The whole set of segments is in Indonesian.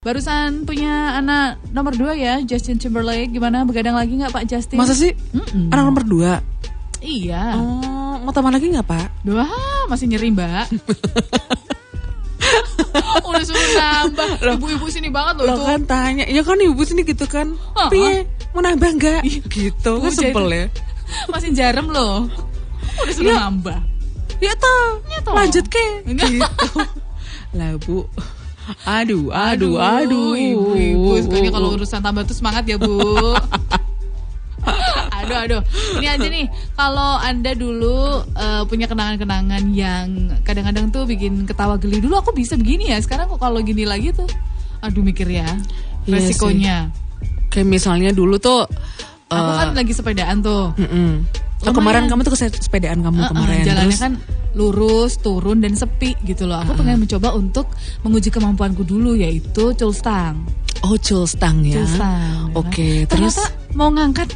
Barusan punya anak nomor dua ya, Justin Timberlake. Gimana begadang lagi nggak Pak Justin? Masa sih? Mm-mm. Anak nomor dua? Iya. Oh, mau tambah lagi nggak pak? Dua masih nyeri mbak. Udah suruh nambah. Ibu-ibu sini banget loh Lo itu. kan tanya, ya kan ibu sini gitu kan? Oh, Piye, mau nambah nggak? Gitu, kan sebel ya. Masih jarem loh. Udah suruh Ya. nambah. Ya toh, Ya toh. lanjut ke. Gitu. Lah bu, aduh, aduh, aduh. Ibu-ibu sekali kalau urusan tambah tuh semangat ya bu. aduh, aduh. Ini aja nih, kalau anda dulu eh, punya kenangan-kenangan yang kadang-kadang tuh bikin ketawa geli dulu, aku bisa begini ya. Sekarang kok kalau gini lagi tuh, aduh mikir ya, Iya resikonya. Kayak misalnya dulu tuh, Aku eh, kan lagi sepedaan tuh. mm-mm. Oh, Lumayan. kemarin kamu tuh ke sepedaan kamu Eh, eh, kemarin. jalannya Terus, kan lurus, turun dan sepi gitu loh. Aku pengen mencoba untuk menguji kemampuanku dulu yaitu culstang. oh culstang ya. Culstang. Oke, terus Ternyata mau ngangkat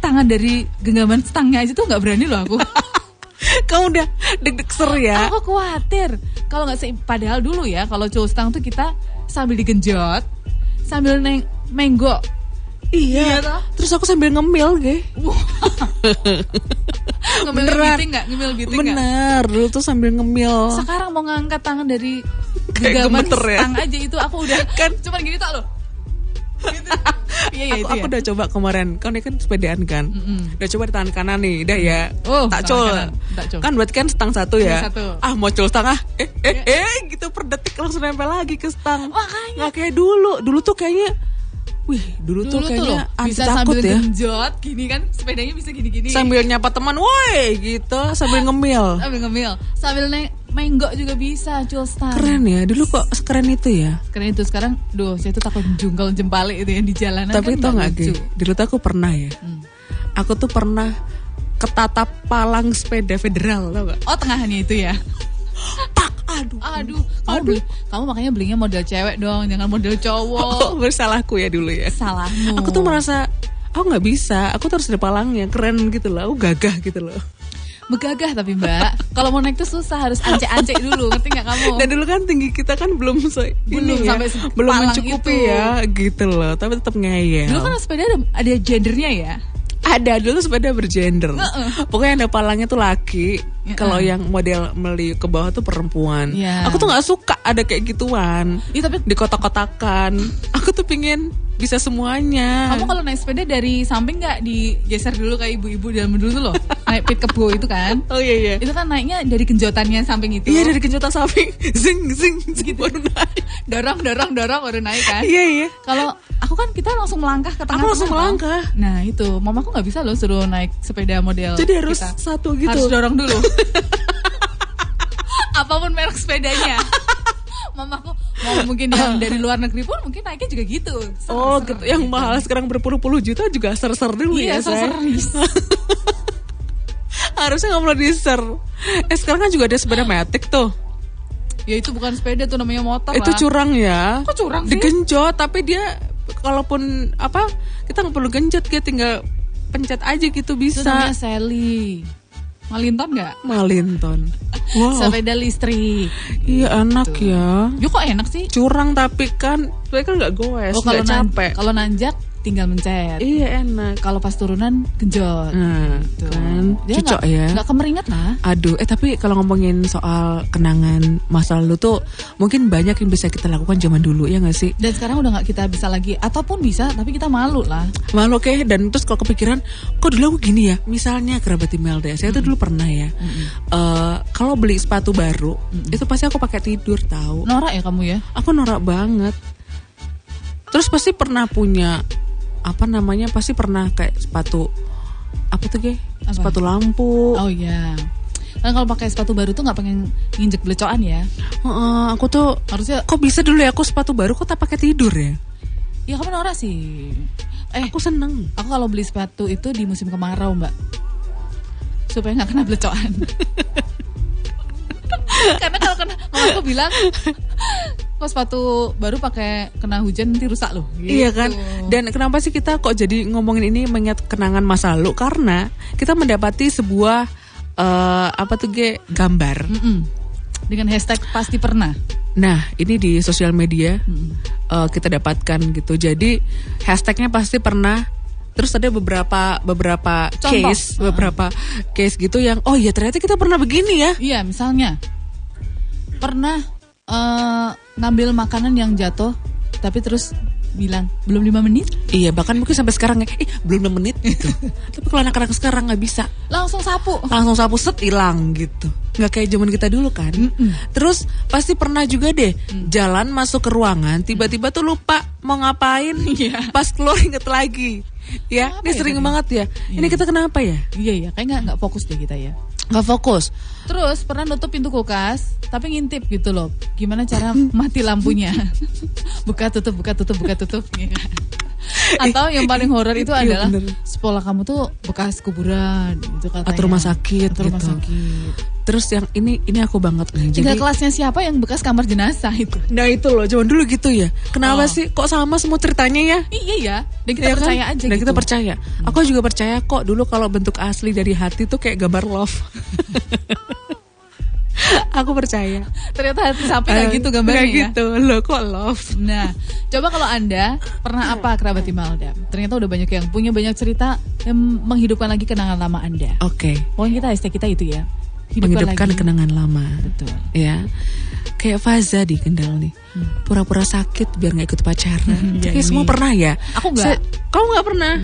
tangan dari genggaman stangnya aja tuh nggak berani loh aku. kamu udah deg-deg ser ya. aku khawatir kalau nggak se padahal dulu ya kalau culstang tuh kita sambil digenjot sambil neng menggok Iya. Iya toh? Terus aku sambil ngemil, ge. ngemil Beneran. giting nggak ngemil giting nggak Bener, dulu tuh sambil ngemil. sekarang mau ngangkat tangan dari genggaman ya. stang aja itu aku udah Kan. cuman gini tak loh gitu. iya iya aku, itu aku ya udah coba kemarin, kan ini kan sepedaan kan. Mm-mm. Udah coba di tangan kanan nih, udah ya. Oh, tak col. Kan berarti kan stang satu ya. Satu. Ah, mau col stang ah. Eh, eh, eh, gitu per detik langsung nempel lagi ke stang. Makanya. Nggak kayak dulu. Dulu tuh kayaknya Wih, dulu, tuh dulu tuh kayaknya loh anti bisa takut sambil ya. genjot gini kan sepedanya bisa gini-gini Sambil nyapa teman, woi, gitu, sambil ngemil. sambil ngemil sambil naik menggok juga bisa culstang Keren ya, dulu kok sekeren itu ya. Keren itu sekarang, duh saya tuh takut jungkel jempalik itu yang di jalanan Tapi kan tau nggak. Ge? Dulu tuh aku pernah ya. Hmm. Aku tuh pernah ketatap palang sepeda federal, tau gak? Oh tengahannya itu ya. Pak, aduh. Aduh, kamu beli, kamu makanya belinya model cewek dong, jangan model cowok. Oh, bersalahku ya dulu ya. Salahmu. Aku tuh merasa aku nggak bisa, aku tuh harus ada palangnya, keren gitu loh, aku gagah gitu loh. begagah tapi mbak. Kalau mau naik tuh susah harus ance-ance dulu, ngerti nggak kamu? Dan dulu kan tinggi kita kan belum se Belum ya, sampai belum mencukupi itu. ya, gitu loh. Tapi tetap ngeyel. Dulu kan sepeda ada, ada gendernya ya. Ada dulu sepeda bergender. Pokoknya ada palangnya tuh laki. Heeh. Kalau yang model meliuk ke bawah tuh perempuan. Iya. Aku tuh nggak suka ada kayak gituan. Iya tapi Di kotak-kotakan. Aku tuh pingin bisa semuanya. kamu kalau naik sepeda dari samping nggak digeser dulu kayak ibu-ibu dalam dulu tuh loh, naik pit kebo itu kan? Oh iya iya. Itu kan naiknya dari genjotannya samping itu. Iya dari kencotan samping, zing zing zing baru naik. Dorong dorong dorong baru naik kan? Iya iya. Kalau aku kan kita langsung melangkah ke tengah. Aku langsung melangkah. Nah itu, mamaku nggak bisa loh suruh naik sepeda model. Jadi harus kita. satu gitu. Harus dorong dulu. Apa pun merek sepedanya. Mamaku mau mungkin yang dari luar negeri pun mungkin naiknya juga gitu. Ser- Oh ser- gitu. Yang mahal sekarang berpuluh-puluh juta juga ser-ser dulu Iya, ya. ser-ser. Harusnya nggak perlu di-ser. Eh sekarang kan juga ada sepeda matic tuh. Ya itu bukan sepeda tuh namanya motor Itu lah. curang ya. Kok curang sih? Digenjot tapi dia kalaupun apa kita nggak perlu genjot dia tinggal pencet aja gitu Itu namanya bisa. Sally. Malinton nggak? Malinton. Wow. Sepeda listrik. Iya enak ya. Yuk kok enak sih? Curang tapi kan, tapi kan nggak goes, Oh kalau nan- capek. kalau nanjak tinggal mencet. Iya enak. Kalau pas turunan genjot. Nah, Gitu. kan Dia cocok nggak- ya. nggak kemeringat lah. Aduh, eh tapi kalau ngomongin soal kenangan masa lalu tuh mungkin banyak yang bisa kita lakukan zaman dulu ya nggak sih? Dan sekarang udah nggak kita bisa lagi, ataupun bisa, tapi kita malu lah. Malu oke dan terus kalau kepikiran kok dulu aku gini ya misalnya kerabat Imelda saya tuh dulu pernah ya eh, kalau beli sepatu baru itu pasti aku pakai tidur tahu Norak ya kamu ya? aku norak banget terus pasti pernah punya apa namanya pasti pernah kayak sepatu apa tuh ge Apa? sepatu lampu Oh iya. Kan kalau pakai sepatu baru tuh nggak pengen nginjek belecoan ya? Heeh, aku tuh Harusnya, kok bisa dulu ya aku sepatu baru kok tak pakai tidur ya ya kamu norak sih. Eh, aku seneng aku kalau beli sepatu itu di musim kemarau mbak, supaya nggak kena belecoan. Karena kalau kena, mama aku bilang, kok sepatu baru pakai kena hujan nanti rusak loh. Iya kan? Gitu. Dan kenapa sih kita kok jadi ngomongin ini mengingat kenangan masa lalu? Karena kita mendapati sebuah eh, apa tuh ge gambar. Mm-mm. dengan hashtag pasti pernah. Nah, ini di sosial media Mm. uh, kita dapatkan gitu. Jadi hashtagnya pasti pernah. Terus ada beberapa beberapa Contoh. case, beberapa case gitu yang oh ya ternyata kita pernah begini ya. Iya, misalnya pernah eh, ngambil makanan yang jatuh, tapi terus bilang belum lima menit, Iya bahkan mungkin sampai sekarang ya, eh belum 6 menit gitu. Tapi kalau anak-anak sekarang nggak bisa, langsung sapu. langsung sapu set hilang gitu. Nggak kayak zaman kita dulu kan. Terus pasti pernah juga deh jalan masuk ke ruangan, tiba-tiba tuh lupa mau ngapain. Iya. Pas keluar inget lagi. Ya, Kenapa ini ya sering tadi? banget ya. Ini kita kenapa ya? Iya iya, kayak nggak nggak fokus deh kita ya. Nggak fokus. Terus pernah nutup pintu kulkas, tapi ngintip gitu loh. Gimana cara mati lampunya? buka tutup, buka tutup, buka tutup. Atau yang paling horor itu Iya, adalah sekolah kamu tuh bekas kuburan gitu katanya. Atau rumah sakit Atau rumah gitu. sakit. Terus yang ini ini aku banget nih. Tinggal Jadi kelasnya siapa yang bekas kamar jenazah itu. Nah itu loh, zaman dulu gitu ya. Kenapa Oh. sih kok sama semua ceritanya ya? Iya ya, dan kita kan? percaya aja Dan gitu. kita percaya. Aku juga percaya kok dulu kalau bentuk asli dari hati tuh kayak gambar love. aku percaya. Ternyata hati sapi kayak Eh, gitu gambarnya kayak ya. gitu. Loh kok love? Nah, coba kalau Anda pernah apa kerabat Imelda? Ternyata udah banyak yang punya banyak cerita yang menghidupkan lagi kenangan lama Anda. Oke. Pokoknya kita hashtag kita itu ya. Menghidupkan lagi. kenangan lama. Betul. Ya. Kayak Faza di Kendal nih. Pura-pura sakit biar nggak ikut pacaran. Ya, Kayak ini. semua pernah ya? Aku nggak. Kamu nggak pernah?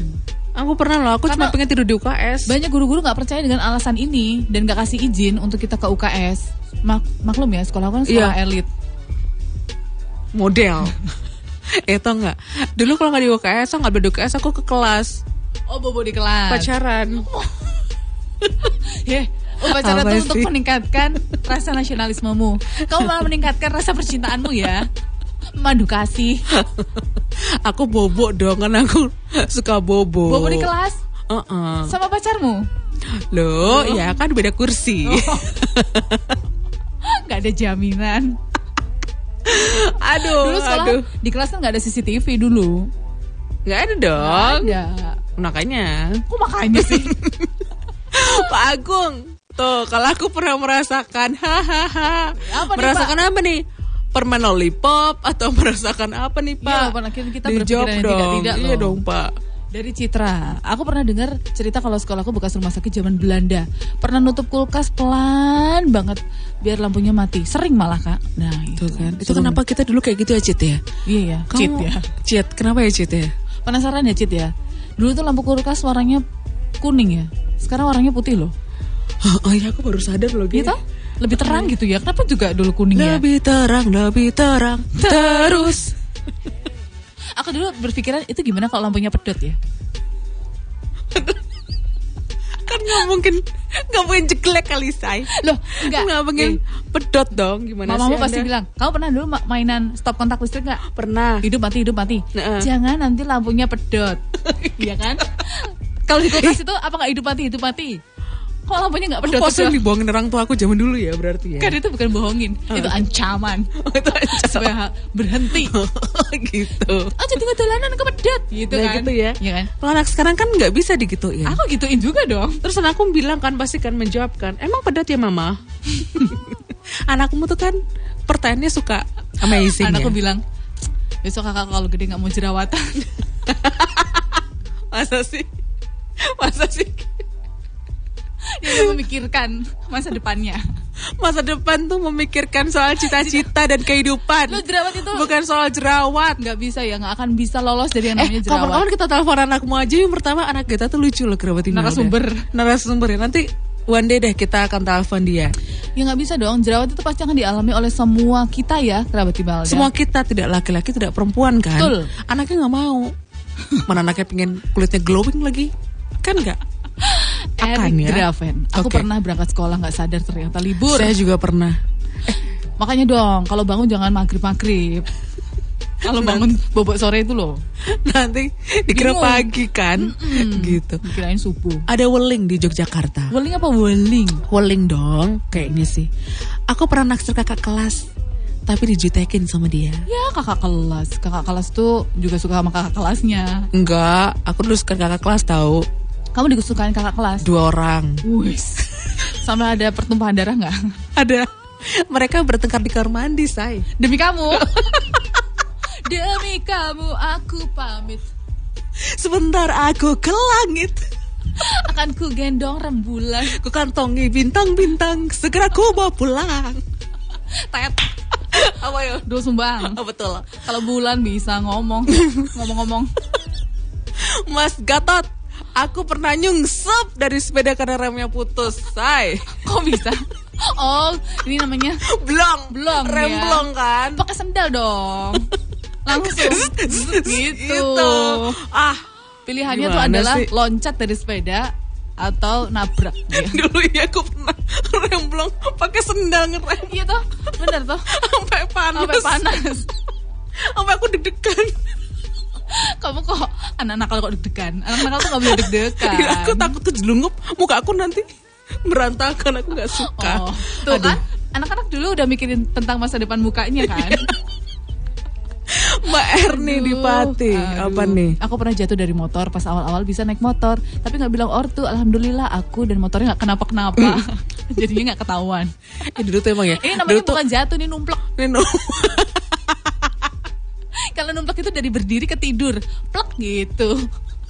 Aku pernah loh. Aku cuma Karena- pengen tidur di UKS. Banyak guru-guru nggak percaya dengan alasan ini dan nggak kasih izin untuk kita ke UKS. Mak- maklum ya, sekolah kan sekolah Iya. elit. model. eh tau nggak? Dulu kalau nggak di UKS, aku nggak di UKS, aku ke kelas Oh, bobo di kelas. pacaran. Heh, upacara Apa itu untuk meningkatkan rasa nasionalismemu. Kamu malah meningkatkan rasa percintaanmu ya. Madu kasih. aku bobo dong, kan aku suka bobo. Bobo di kelas Heeh. sama pacarmu. Loh, ya kan beda kursi. Nggak ada jaminan. aduh, Dulu sekolah aduh. di kelas kan nggak ada CCTV dulu. Nggak ada dong. Ada. Makanya, Kok makanya sih? Pak Agung. Tuh, kalau aku pernah merasakan, hahaha. Apa nih, merasakan apa nih? Permen lollipop atau merasakan apa nih, Pak? Iya, Pak, akhirnya kita Dijawab berpikiran yang dong. tidak-tidak Iya loh. dong, Pak. Dari Citra, aku pernah dengar cerita kalau sekolahku bekas rumah sakit zaman Belanda. Pernah nutup kulkas pelan banget biar lampunya mati. Sering malah kak. Nah itu Tuh kan. Itu kenapa kita dulu kayak gitu ya, Cit ya? Iya ya. Cheat ya. Cit, kenapa ya, Cit ya? Penasaran ya Cit ya. Dulu tuh lampu kulkas warnanya kuning ya. Sekarang warnanya putih loh. Oh iya, aku baru sadar loh Gitu? Lebih terang gitu ya. Kenapa juga dulu kuning ya? Lebih terang, lebih terang, terus. Aku dulu berpikiran itu gimana kalau lampunya pedot ya? kan nggak mungkin, nggak mungkin jelek kali, say. Loh, enggak. Nggak mungkin pedot dong, gimana Mamamu sih pasti Anda? bilang, kamu pernah dulu ma- mainan stop kontak listrik nggak? Pernah. Hidup mati, hidup mati. Jangan nanti lampunya pedot. Iya kan? Kalau di kulkas itu apa nggak hidup mati, hidup mati? Kok lampunya nggak pedot? Kok sering pedot? dibohongin orang tua aku zaman dulu ya berarti ya? Kan itu bukan bohongin, itu ancaman. itu aja. Supaya berhenti. gitu. Aja tinggal dolanan ke pedot. Gitu Nah, kan? gitu ya. Iya kan? Kalau anak sekarang kan nggak bisa digituin. Aku gituin juga dong. Terus anakku bilang kan pasti kan menjawab kan, emang pedot ya mama? Anakmu tuh kan pertanyaannya suka amazing Anakku ya. bilang, besok kakak kalau gede nggak mau jerawatan. Masa sih? Masa sih? Memikirkan masa depannya. Masa depan tuh memikirkan soal cita-cita dan kehidupan. Lo jerawat itu Bukan soal jerawat. nggak bisa ya, nggak akan bisa lolos dari yang Eh, namanya jerawat. kapan-kapan kita telepon anakmu aja yang pertama anak kita tuh lucu loh kerabat Imelda. Narasumber. Narasumber ya. Nanti one day deh kita akan telepon dia. Ya nggak bisa dong, jerawat itu pasti akan dialami oleh semua kita ya, kerabat Imelda. Semua kita tidak laki-laki tidak perempuan kan. Betul. Anaknya nggak mau. Mana anaknya pengen kulitnya glowing lagi? Kan nggak? Akan Eric ya. Draven. Aku Oke. pernah berangkat sekolah nggak sadar ternyata libur. Saya juga pernah. Makanya dong, kalau bangun jangan maghrib-maghrib. kalau bangun bobok sore itu loh, Nanti dikira Bingung. pagi kan, gitu. kirain subuh. Ada weling di Yogyakarta. Weling apa weling? Weling dong, kayaknya sih. Aku pernah naksir kakak kelas, tapi dijutekin sama dia. Ya kakak kelas, kakak kelas tuh juga suka sama kakak kelasnya. Enggak, aku dulu suka kakak kelas tahu Kamu disukain kakak kelas? dua orang. Wis. Sampai ada pertumpahan darah nggak? Ada mereka bertengkar di kamar mandi, say. Demi kamu. Demi kamu aku pamit Sebentar aku ke langit Akan ku gendong rembulan Ku kantongi bintang-bintang Segera ku bawa pulang Tet Apa ya? Duh sumbang Oh, betul Kalau bulan bisa ngomong Ngomong-ngomong Mas Gatot Aku pernah nyungsep dari sepeda karena remnya putus Say. Kok bisa? Oh ini namanya Blong. Blong, Rem ya. blong kan? Pakai sendal dong. Langsung. Gitu. Ah Pilihannya tuh adalah sih? loncat dari sepeda Atau nabrak ya. Dulu ya aku pernah rem blong pakai sendal ngerem. Iya toh Bener toh. Sampai panas. Sampai panas. Sampai aku deg-degan Kamu kok anak nakal kok deg-degan Anak nakal tuh gak boleh deg-degan Ya, aku takut tuh jelungup muka aku nanti berantakan aku nggak suka Oh, tuh Aduh. kan anak-anak dulu udah mikirin tentang masa depan mukanya kan. Mbak Erni di Pati aduh. apa nih Aku pernah jatuh dari motor pas awal-awal bisa naik motor, tapi nggak bilang ortu. Alhamdulillah aku dan motornya nggak kenapa-kenapa. Jadinya nggak ketahuan. eh, dulu tuh emang ya Ini dulu namanya tuh bukan jatuh nih numplek. Nino Kalau numplek itu dari berdiri ke tidur, plek gitu.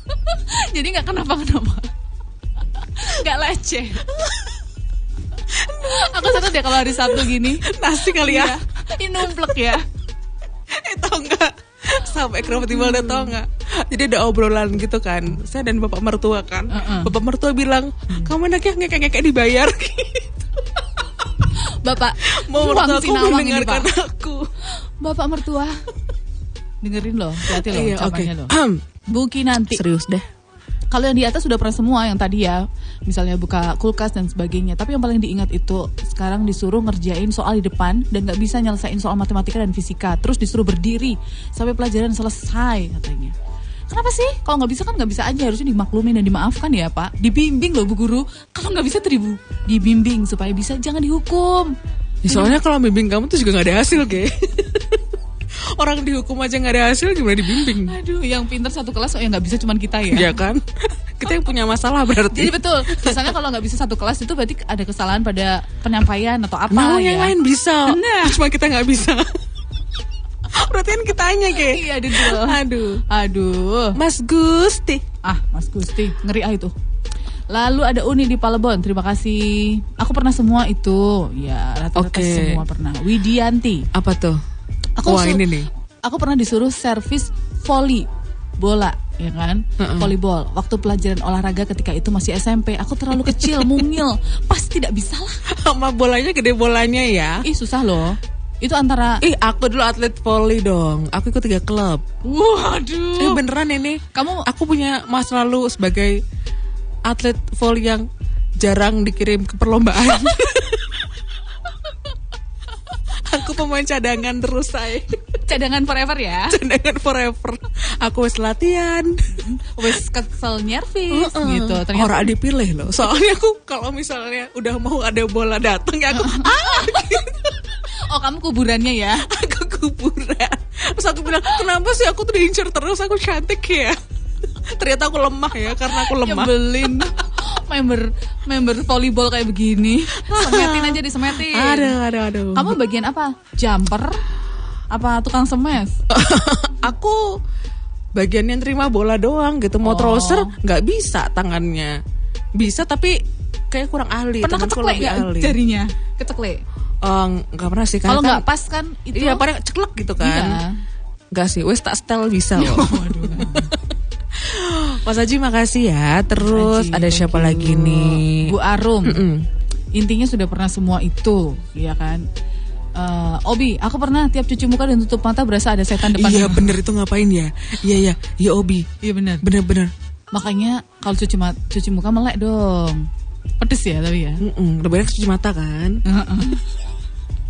Jadi nggak kenapa-kenapa. Nggak leceh. aku satu deh kalau hari Sabtu gini. nasi kali ya Iya, ini numplek ya. eh tau nggak sampai kerabat Imelda tau nggak jadi ada obrolan gitu kan saya dan bapak mertua kan bapak mertua bilang kamu anaknya ngekek ngekek dibayar Bapak, mau mertua aku ini, mendengarkan aku Bapak mertua. Dengerin loh, hati loh iya ucapannya loh. Buki nanti. serius deh Kalau yang di atas sudah pernah semua yang tadi ya, misalnya buka kulkas dan sebagainya. Tapi yang paling diingat itu sekarang disuruh ngerjain soal di depan dan nggak bisa nyelesain soal matematika dan fisika. Terus disuruh berdiri sampai pelajaran selesai katanya. Kenapa sih? Kalau nggak bisa kan nggak bisa aja harusnya dimaklumin dan dimaafkan ya Pak. Dibimbing loh Bu Guru. Kalau nggak bisa tuh dibu- dibimbing supaya bisa jangan dihukum. Ya, soalnya kalau bimbing kamu tuh juga gak ada hasil, Ge. Orang dihukum aja gak ada hasil gimana dibimbing? Aduh, yang pinter satu kelas oh yang nggak bisa cuman kita ya. Ya kan? Kita yang punya masalah Jadi berarti. betul, misalnya kalau nggak bisa satu kelas itu berarti ada kesalahan pada penyampaian atau apa Nah, ya. yang lain bisa. Nah. Cuma kita nggak bisa. Berarti kan kitanya, Ge. Iya, betul. Aduh. Aduh. Mas Gusti. Ah, Mas Gusti, ngeri ah itu. Lalu ada Uni di Palebon, terima kasih. Aku pernah semua itu, ya rata-rata Oke. semua pernah. Widianti, Apa tuh? Aku Wah, ini nih. Aku pernah disuruh servis voli bola, ya kan? Heeh. Volleyball. Waktu pelajaran olahraga ketika itu masih SMP, aku terlalu kecil, mungil, pasti tidak bisa lah. Sama bolanya gede bolanya ya. Ih susah loh. Itu antara Ih, aku dulu atlet volley dong. Aku ikut tiga klub. Waduh. Eh beneran ini. Kamu Aku punya masa lalu sebagai atlet volley yang jarang dikirim ke perlombaan. pemain cadangan terus saya. cadangan forever ya. Cadangan forever. Aku wis latihan. Wes kesel nyervis Heeh. gitu. Ternyata Orang dipilih loh. Soalnya aku kalau misalnya udah mau ada bola datang ya aku ah, Oh, kamu kuburannya ya. aku kuburan. Terus aku bilang, "Kenapa sih aku tuh diincar terus? Aku cantik ya." Ternyata aku lemah ya karena aku lemah. Nyebelin. Member member volleyball kayak begini. Semetin aja disemetin. Aduh, aduh, aduh. Kamu bagian apa? Jumper? Apa tukang semes? aku bagian yang terima bola doang gitu mau Oh. trouser nggak bisa tangannya bisa tapi kayak kurang ahli Pernah keceklek nggak ahli jarinya? Keceklek. Eh, nggak pernah sih Kalau nggak pas kan itu iya paling ceklek gitu kan Iya. nggak sih wes tak setel bisa loh Waduh. Mas Haji makasih ya terus Haji, ada siapa you. lagi nih Bu Arum. Mm-mm. Intinya sudah pernah semua itu, ya kan? Eh, Obi, aku pernah tiap cuci muka dan tutup mata berasa ada setan depan. iya bener itu ngapain ya iya iya iya Obi Iya benar. bener-bener Makanya kalau cuci ma- cuci muka melek dong. Pedes ya tapi ya. Mm-mm, lebih enak cuci mata kan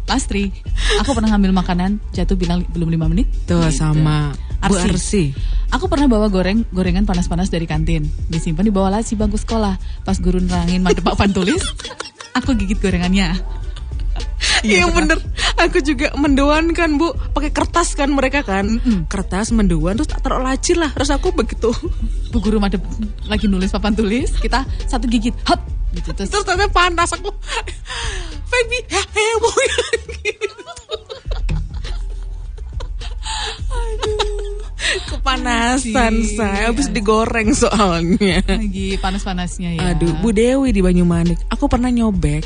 Lastri, aku pernah ngambil makanan, jatuh bilang belum lima menit. tuh Gitu. sama Bu Arsi. Arsi Aku pernah bawa goreng gorengan panas-panas dari kantin, disimpan di bawah laci bangku sekolah. Pas guru nerangin madep papan tulis, aku gigit gorengannya. Iya bener Aku juga mendoan kan bu pakai kertas kan mereka kan Kertas mendoan Terus tak taruh laci lah Terus aku begitu Bu guru madep lagi nulis papan tulis, kita satu gigit, hop, gitu terus. Terus ternyata panas Aku Baby heboh gitu. Kepanasan saya habis digoreng soalnya. Lagi panas-panasnya ya. Aduh, Bu Dewi di Banyumanik. Aku pernah nyobek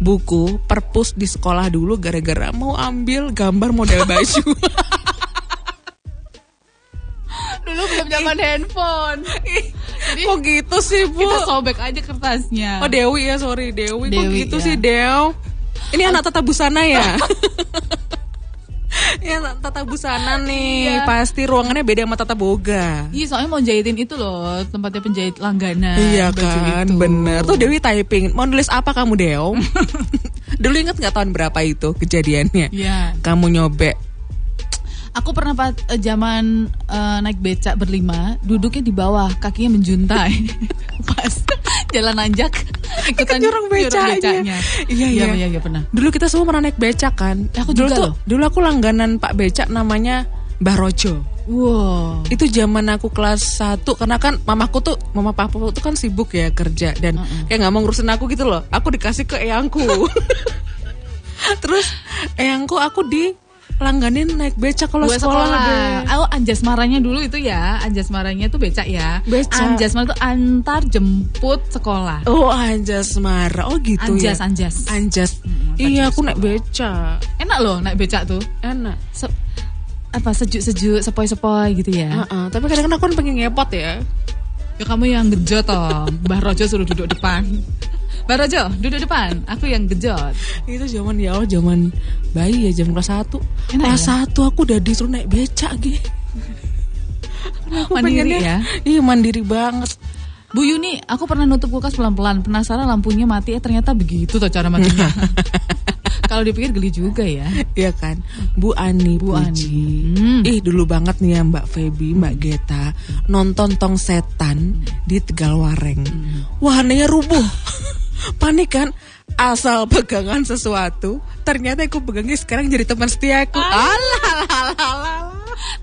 buku perpus di sekolah dulu gara-gara mau ambil gambar model baju. Dulu belum zaman handphone. Jadi Kok gitu sih, Bu? kita sobek aja kertasnya. Oh, Dewi ya, sorry Dewi. Kok Dewi, gitu ya. sih, Dew? Ini anak tata busana ya? ya, tata busana nih. Iya. Pasti ruangannya beda sama tata boga. Iya soalnya mau jahitin itu loh tempatnya penjahit langganan. Iya kan, itu. bener. Tuh Dewi typing, mau nulis apa kamu Dew? Dulu inget nggak tahun berapa itu kejadiannya? Iya. Kamu nyobek. Aku pernah pas eh, zaman eh, naik becak berlima, duduknya di bawah, kakinya menjuntai. pas jalan nanjak ikutan jurang becaknya. Iya, iya, iya. iya, pernah. Dulu kita semua pernah naik becak kan? Aku dulu juga tuh, loh. dulu aku langganan Pak Becak namanya Mbah Rojo. Wow. Itu zaman aku kelas 1 karena kan mamaku tuh mama papa tuh kan sibuk ya kerja dan kayak nggak mau ngurusin aku gitu loh. Aku dikasih ke eyangku. Terus eyangku aku di langganin naik becak kalau sekolah. sekolah. deh. Oh, anjas maranya dulu itu ya. Anjas maranya tuh becak ya. Becak. Anjas marah tuh antar jemput sekolah. Oh anjas marah. Oh gitu anjas, ya. anjas. Anjas. Mm, iya aku naik becak. Enak loh naik becak tuh. Enak. Se- apa sejuk-sejuk, sepoi-sepoi gitu ya. Heeh, tapi kadang-kadang aku kan pengen ngepot ya. Ya kamu yang gejot toh. Mbah Rojo suruh duduk depan. Mbah Rojo, duduk depan. Aku yang gejot. Itu zaman ya Allah zaman bayi ya jam kelas 1 Enak Kelas ya? 1 aku udah disuruh naik becak gitu. Aku Mandiri pengennya- ya? Iya mandiri banget. Bu Yuni, aku pernah nutup kulkas pelan-pelan. Penasaran lampunya mati, eh ternyata begitu tuh cara matinya. Kalau dipikir geli juga ya. Iya kan Bu Ani Bu Puji. Ani. Hmm. Ih dulu banget nih ya Mbak Feby Mbak Geta Nonton Tong Setan di Tegalwareng Hmm. Wahananya rubuh Panik kan Asal pegangan sesuatu Ternyata aku pegangnya sekarang jadi teman setiaku Ah. Alah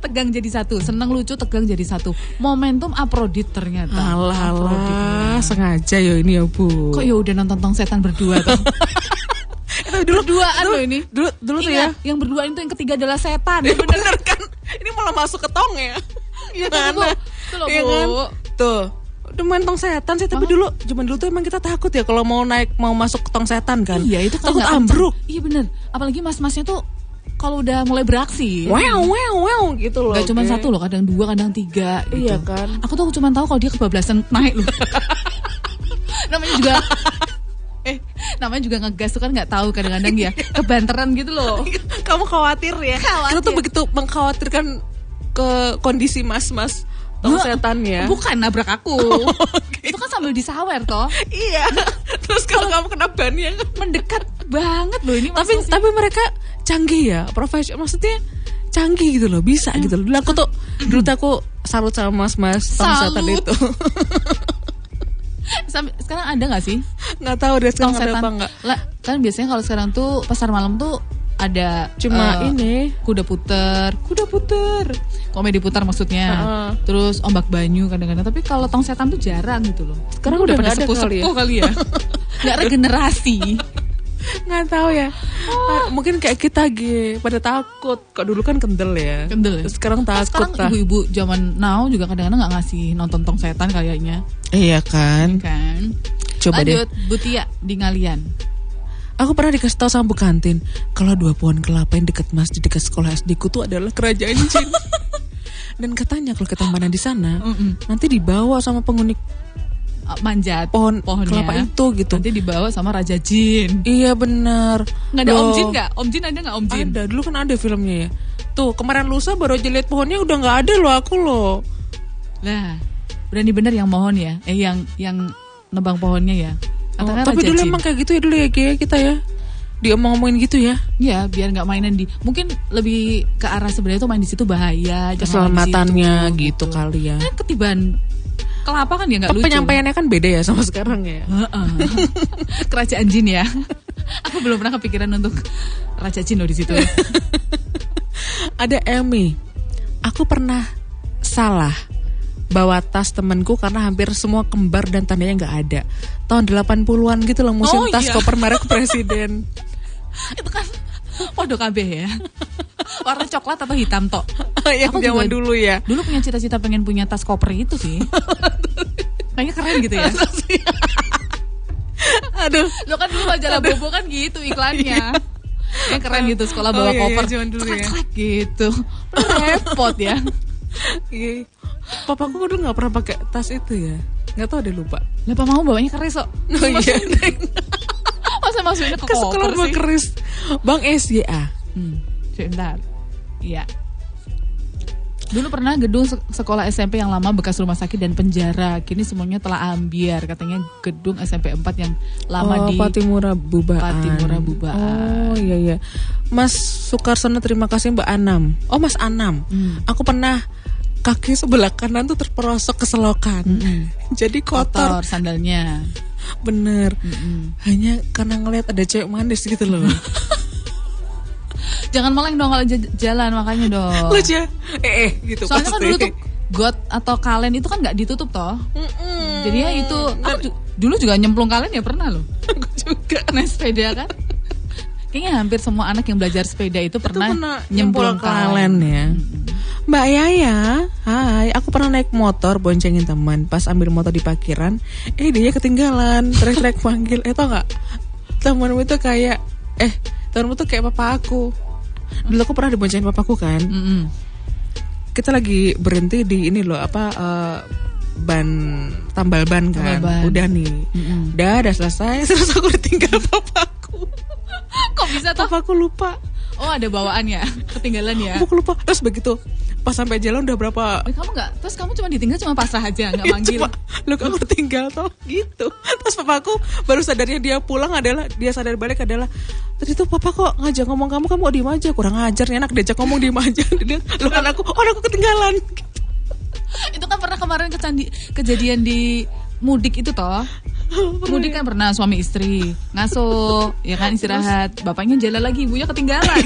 Tegang jadi satu, seneng lucu tegang jadi satu. Momentum aprodit ternyata. Alah Sengaja ya ini ya Bu Kok ya udah nonton tong setan berdua tuh. dulu Berduaan loh ini. Dulu, dulu tuh ya Ingat, yang berduaan itu yang ketiga adalah setan. Ya bener kan Ini malah masuk ke tong ya Iya, Iya Bu. kan? Tuh main tong setan sih Tapi dulu Cuman dulu tuh emang kita takut ya Kalau mau naik Mau masuk tong setan kan Iya itu Takut ambruk. Iya bener. Apalagi mas-masnya tuh kalau udah mulai beraksi. Wow wow wow gitu loh Gak cuma oke. satu loh, kadang dua, kadang tiga. Gitu. Iya kan? Aku tuh cuma tahu kalau dia kebablasan naik loh. namanya juga eh namanya juga ngegas tuh kan nggak tahu kadang-kadang ya kebanteran gitu loh. Kamu khawatir ya Khawatir. Kita tuh begitu mengkhawatirkan Ke kondisi mas-mas Tong setan ya? Bukan nabrak aku. Itu kan sambil disawer toh. Iya. Terus kalau kamu kena ban ya Mendekat banget loh ini tapi tapi mereka canggih ya profesional maksudnya canggih gitu loh bisa gitu loh. Dulu aku tuh dulu aku salut sama mas mas tong setan itu. Sampai, sekarang ada nggak sih? Nggak tahu deh sekarang ada apa enggak Lah, kan biasanya kalau sekarang tuh pasar malam tuh ada Cuma eh, ini. kuda puter, kuda puter, komedi putar maksudnya. Heeh. Terus ombak banyu kadang-kadang. Tapi kalau tong setan tuh jarang gitu loh. Sekarang Mungkin udah pada ada kali ya? sepuh kali ya. Nggak regenerasi. nggak tahu ya Ah, mungkin kayak kita gitu pada takut kok dulu kan kendel ya Kendel ya? Terus sekarang takut Sekarang lah ibu-ibu zaman now juga kadang-kadang nggak ngasih nonton tong setan kayaknya, iya kan kan? coba deh Lanjut, Butia di ngalian. Aku pernah dikasih tahu sama bu kantin kalau dua pohon kelapa yang dekat masjid dekat sekolah SD ku tuh adalah kerajaan jin dan katanya kalau mana di sana nanti dibawa sama penghuni Ah, Manjat pohon pohonnya. kelapa itu gitu Nanti dibawa sama Raja Jin. iya bener Nggak ada Om Loh, Jin nggak? Om Jin ada nggak Om Jin? ada dulu kan ada filmnya ya tuh kemarin lusa baru aja lihat pohonnya udah nggak ada loh aku loh Lah, berani bener yang mohon ya? Eh yang yang nebang pohonnya ya? Oh, tapi dulu Jin. emang kayak gitu ya dulu ya kayak kita ya diomong-omongin gitu ya Ya, biar nggak mainan di. Mungkin lebih ke arah sebenarnya tuh main di situ bahaya. keselamatannya situ, gitu kali ya Kan ketiban kelapa kan ya nggak lucu. penyampaiannya kan beda ya sama sekarang ya. Kerajaan Jin ya. Aku belum pernah kepikiran untuk Raja Jin loh di situ. ada Emi aku pernah salah bawa tas temenku karena hampir semua kembar dan tandanya nggak ada tahun 80-an gitu loh musim Oh, tas iya. koper merek presiden Itu kan podo kabeh ya. Warna coklat atau hitam tok. yang Aku zaman juga- dulu ya. Dulu punya cita-cita pengen punya tas koper itu sih. Kayaknya keren gitu ya. Aduh. Lo kan dulu majalah Bobo kan gitu iklannya. Yang keren gitu sekolah Oh, bawa iya, iya, koper. zaman dulu ya. Gitu. Repot ya. Iya. Papaku dulu nggak pernah pakai tas itu ya. Nggak tahu deh lupa. Lepas mau bawanya keris kok. Oh iya. Masa masukinnya ke sekolah koper sih? keris. Bang SYA. Hmm, sebentar. Iya. Dulu pernah gedung se- sekolah SMP yang lama bekas rumah sakit dan penjara. Kini semuanya telah ambiar. Katanya gedung SMP 4 yang lama oh, di Patimura Bubaan. Patimura Bubaan. Oh iya iya. Mas Sukarsono terima kasih Mbak Anam. Oh Mas Anam. Hmm. Aku pernah kaki sebelah kanan tuh terperosok ke selokan. Jadi kotor. kotor sandalnya. Bener. Mm-mm. Hanya karena ngelihat ada cewek manis gitu loh. Jangan meleng dong kalau jalan makanya dong. Lucu ya? Eh, eh gitu Soalnya kan pasti. dulu tuh got atau kalen itu kan nggak ditutup toh. Mm-mm. Jadi ya itu aku ju- dulu juga nyemplung kalen ya pernah loh. Aku juga. Naik sepeda kan. Kayaknya hampir semua anak yang belajar sepeda itu pernah, pernah nyemplung nyemplung kalen ya. Mbak Yaya, hai. Aku pernah naik motor boncengin teman. Pas ambil motor di parkiran, eh dia ketinggalan. Trek-trek panggil. Eh tau nggak? Temanmu itu kayak, eh temanmu tuh kayak papa aku. Dulu aku pernah diboncengin papaku kan. Mm-mm. Kita lagi berhenti di ini loh apa eh, ban tambal ban kan. Tambal ban. Udah nih. Mm-mm. Udah, udah selesai. Terus aku ditinggal papaku. Kok bisa toh? Papaku lupa. Oh ada bawaan ya, ketinggalan ya. Aku lupa. Terus begitu pas sampai jalan udah berapa Eh, kamu nggak? Terus kamu cuma ditinggal cuma pasrah aja, nggak manggil. Cuma, lu kamu tinggal toh gitu. Terus papaku baru sadarnya dia pulang adalah dia sadar balik adalah tadi tuh papa kok ngajak ngomong kamu kamu kok diem aja kurang ajar nih anak diajak ngomong diem aja. Dia lu kan aku oh aku ketinggalan. itu kan pernah kemarin kecandi, kejadian di mudik itu toh. Mudik kan pernah suami istri ngasuh, ya kan istirahat. Bapaknya jalan lagi, ibunya ketinggalan.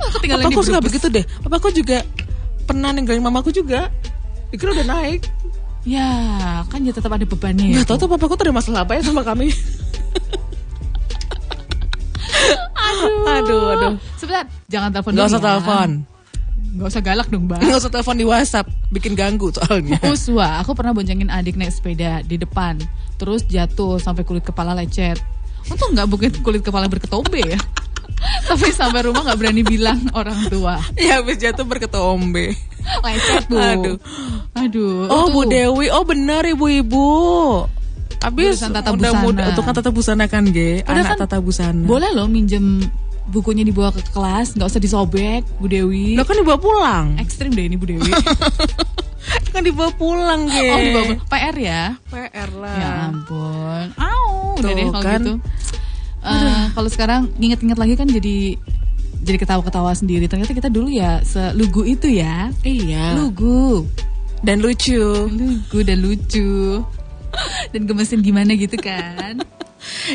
Oh, ketinggalan di Papaku Brebes. begitu deh. Papaku juga pernah ninggalin mamaku juga. Dikira udah naik. Ya, kan ya tetap ada bebannya ya. Nggak tahu tuh papaku tuh ada masalah apa ya sama kami. Aduh. Aduh, aduh. Sebentar, jangan telepon Gak dulu usah ya. telepon. Gak usah galak dong, Mbak. Gak usah telepon di WhatsApp, bikin ganggu soalnya. Uswa, aku pernah boncengin adik naik sepeda di depan, terus jatuh sampai kulit kepala lecet. Untung nggak mungkin kulit kepala berketombe ya. Tapi sampai rumah nggak berani bilang orang tua. Ya habis jatuh berketombe. Lecet bu. Aduh. Aduh. Oh itu- Bu Dewi, oh benar ibu-ibu. Jurusan tata udah busana. muda- untuk kan tata busana kan, Ge? Anak kan tata busana. Boleh loh minjem bukunya dibawa ke kelas, nggak usah disobek, Bu Dewi. Lo kan dibawa pulang. Ekstrim deh ini Bu Dewi. kan dibawa pulang, Ge. oh dibawa PR ya. PR lah. Ya ampun. Au, udah Tuh, deh kalau kan. gitu. Eh, kalau sekarang nginget-nginget lagi kan jadi jadi ketawa-ketawa sendiri. Ternyata kita dulu ya selugu itu ya. Iya. Lugu. Dan lucu. Lugu dan lucu. Dan gemesin gimana gitu kan.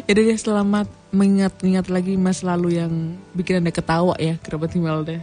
Ya udah deh, selamat mengingat-ingat lagi masa lalu yang bikin anda ketawa ya, kerabat Imelda.